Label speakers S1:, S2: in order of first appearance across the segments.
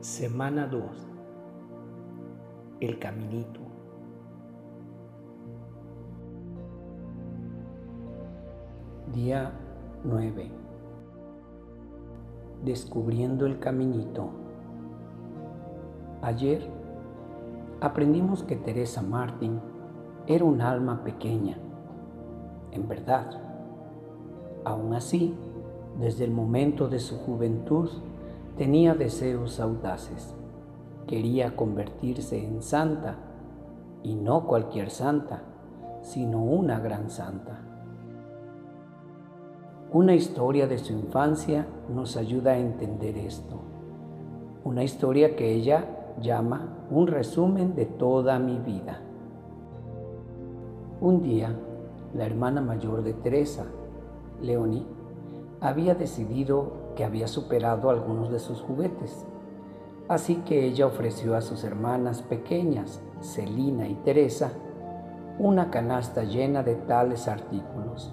S1: Semana 2. El caminito. Día 9. Descubriendo el caminito. Ayer aprendimos que Teresa Martin era un alma pequeña, en verdad. Aún así, desde el momento de su juventud, tenía deseos audaces. Quería convertirse en santa, y no cualquier santa, sino una gran santa. Una historia de su infancia nos ayuda a entender esto. Una historia que ella llama un resumen de toda mi vida. Un día, la hermana mayor de Teresa, Leonie, había decidido que había superado algunos de sus juguetes. Así que ella ofreció a sus hermanas pequeñas, Celina y Teresa, una canasta llena de tales artículos.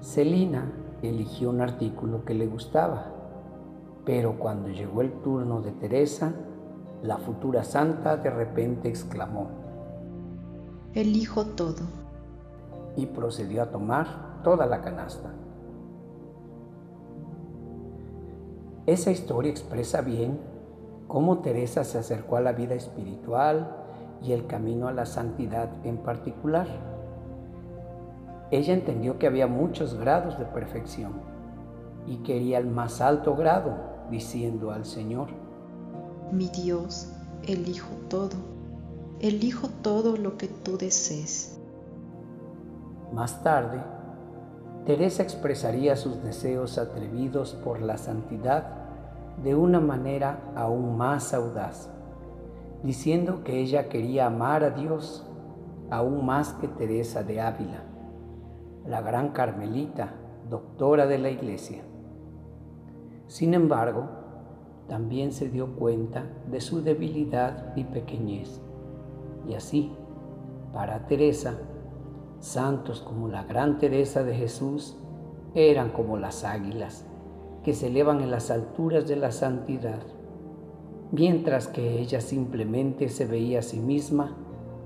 S1: Celina eligió un artículo que le gustaba, pero cuando llegó el turno de Teresa, la futura santa de repente exclamó,
S2: Elijo todo.
S1: Y procedió a tomar toda la canasta. Esa historia expresa bien cómo Teresa se acercó a la vida espiritual y el camino a la santidad en particular. Ella entendió que había muchos grados de perfección y quería el más alto grado, diciendo al Señor,
S2: Mi Dios, elijo todo, elijo todo lo que tú desees.
S1: Más tarde, Teresa expresaría sus deseos atrevidos por la santidad de una manera aún más audaz, diciendo que ella quería amar a Dios aún más que Teresa de Ávila, la gran carmelita, doctora de la iglesia. Sin embargo, también se dio cuenta de su debilidad y pequeñez, y así, para Teresa, santos como la gran Teresa de Jesús eran como las águilas que se elevan en las alturas de la santidad, mientras que ella simplemente se veía a sí misma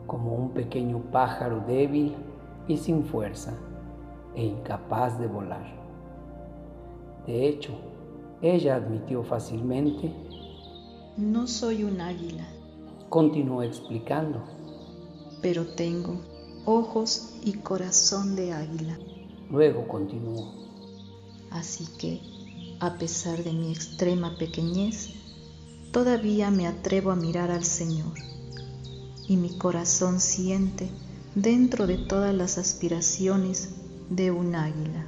S1: como un pequeño pájaro débil y sin fuerza e incapaz de volar. De hecho, ella admitió fácilmente,
S2: No soy un águila.
S1: Continuó explicando.
S2: Pero tengo ojos y corazón de águila.
S1: Luego continuó.
S2: Así que a pesar de mi extrema pequeñez, todavía me atrevo a mirar al Señor y mi corazón siente dentro de todas las aspiraciones de un águila.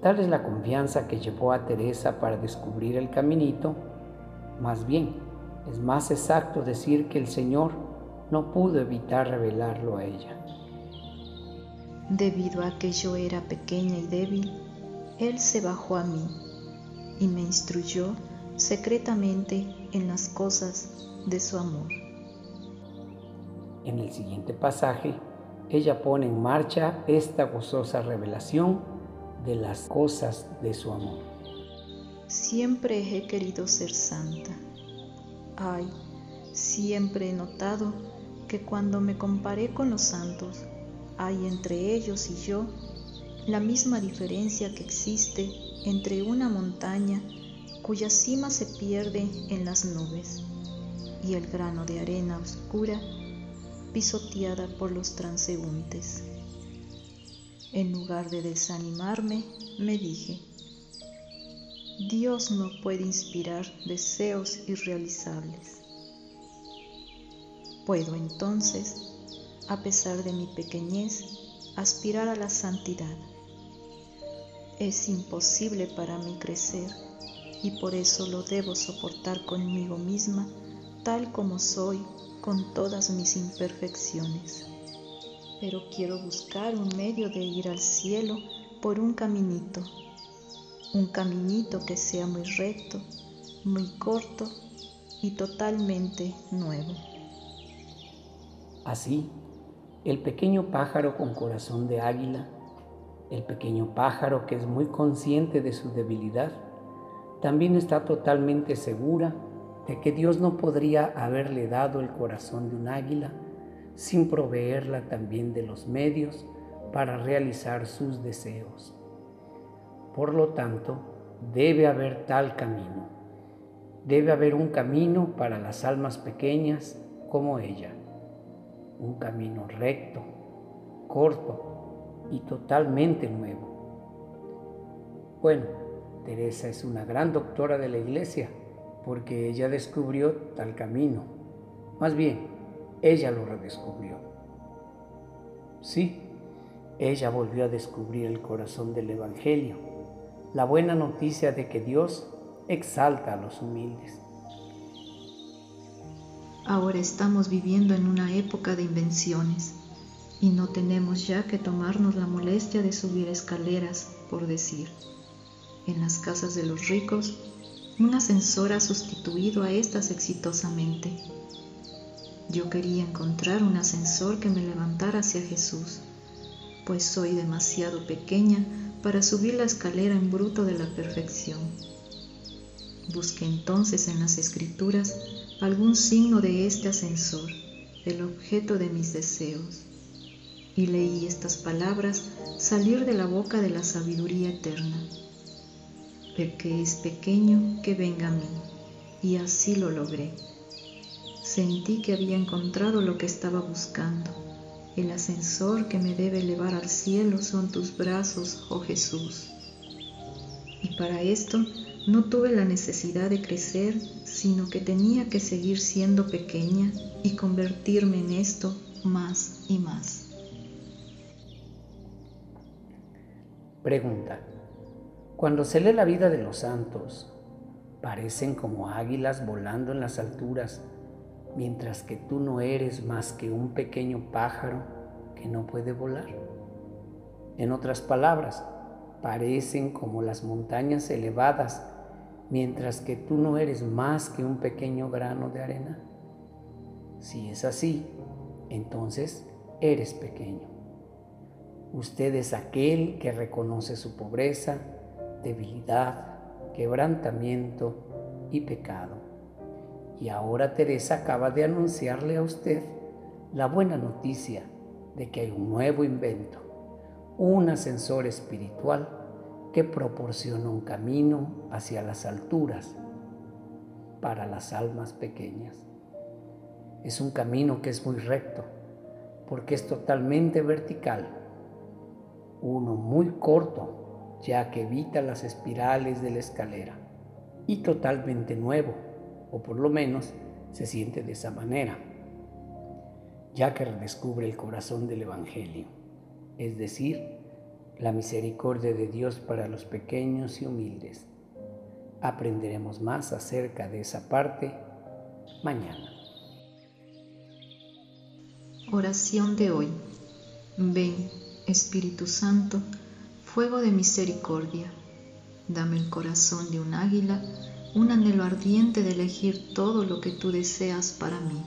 S1: Tal es la confianza que llevó a Teresa para descubrir el caminito. Más bien, es más exacto decir que el Señor no pudo evitar revelarlo a ella.
S2: Debido a que yo era pequeña y débil, él se bajó a mí y me instruyó secretamente en las cosas de su amor.
S1: En el siguiente pasaje, ella pone en marcha esta gozosa revelación de las cosas de su amor.
S2: Siempre he querido ser santa. Ay, siempre he notado que cuando me comparé con los santos, hay entre ellos y yo la misma diferencia que existe entre una montaña cuya cima se pierde en las nubes y el grano de arena oscura pisoteada por los transeúntes. En lugar de desanimarme, me dije, Dios no puede inspirar deseos irrealizables. Puedo entonces, a pesar de mi pequeñez, aspirar a la santidad es imposible para mí crecer y por eso lo debo soportar conmigo misma tal como soy con todas mis imperfecciones. Pero quiero buscar un medio de ir al cielo por un caminito, un caminito que sea muy recto, muy corto y totalmente nuevo.
S1: Así, el pequeño pájaro con corazón de águila el pequeño pájaro que es muy consciente de su debilidad, también está totalmente segura de que Dios no podría haberle dado el corazón de un águila sin proveerla también de los medios para realizar sus deseos. Por lo tanto, debe haber tal camino. Debe haber un camino para las almas pequeñas como ella. Un camino recto, corto y totalmente nuevo. Bueno, Teresa es una gran doctora de la iglesia porque ella descubrió tal camino. Más bien, ella lo redescubrió. Sí, ella volvió a descubrir el corazón del Evangelio, la buena noticia de que Dios exalta a los humildes.
S2: Ahora estamos viviendo en una época de invenciones y no tenemos ya que tomarnos la molestia de subir escaleras, por decir. En las casas de los ricos, un ascensor ha sustituido a estas exitosamente. Yo quería encontrar un ascensor que me levantara hacia Jesús pues soy demasiado pequeña para subir la escalera en bruto de la perfección. Busqué entonces en las escrituras algún signo de este ascensor, el objeto de mis deseos, y leí estas palabras salir de la boca de la sabiduría eterna. El que es pequeño, que venga a mí, y así lo logré. Sentí que había encontrado lo que estaba buscando el ascensor que me debe elevar al cielo son tus brazos, oh Jesús. Y para esto no tuve la necesidad de crecer, sino que tenía que seguir siendo pequeña y convertirme en esto más y más.
S1: Pregunta. Cuando se lee la vida de los santos, parecen como águilas volando en las alturas mientras que tú no eres más que un pequeño pájaro que no puede volar. En otras palabras, parecen como las montañas elevadas, mientras que tú no eres más que un pequeño grano de arena. Si es así, entonces eres pequeño. Usted es aquel que reconoce su pobreza, debilidad, quebrantamiento y pecado. Y ahora Teresa acaba de anunciarle a usted la buena noticia de que hay un nuevo invento, un ascensor espiritual que proporciona un camino hacia las alturas para las almas pequeñas. Es un camino que es muy recto, porque es totalmente vertical, uno muy corto, ya que evita las espirales de la escalera, y totalmente nuevo o por lo menos se siente de esa manera, ya que redescubre el corazón del Evangelio, es decir, la misericordia de Dios para los pequeños y humildes. Aprenderemos más acerca de esa parte mañana.
S2: Oración de hoy. Ven, Espíritu Santo, fuego de misericordia, dame el corazón de un águila un anhelo ardiente de elegir todo lo que tú deseas para mí.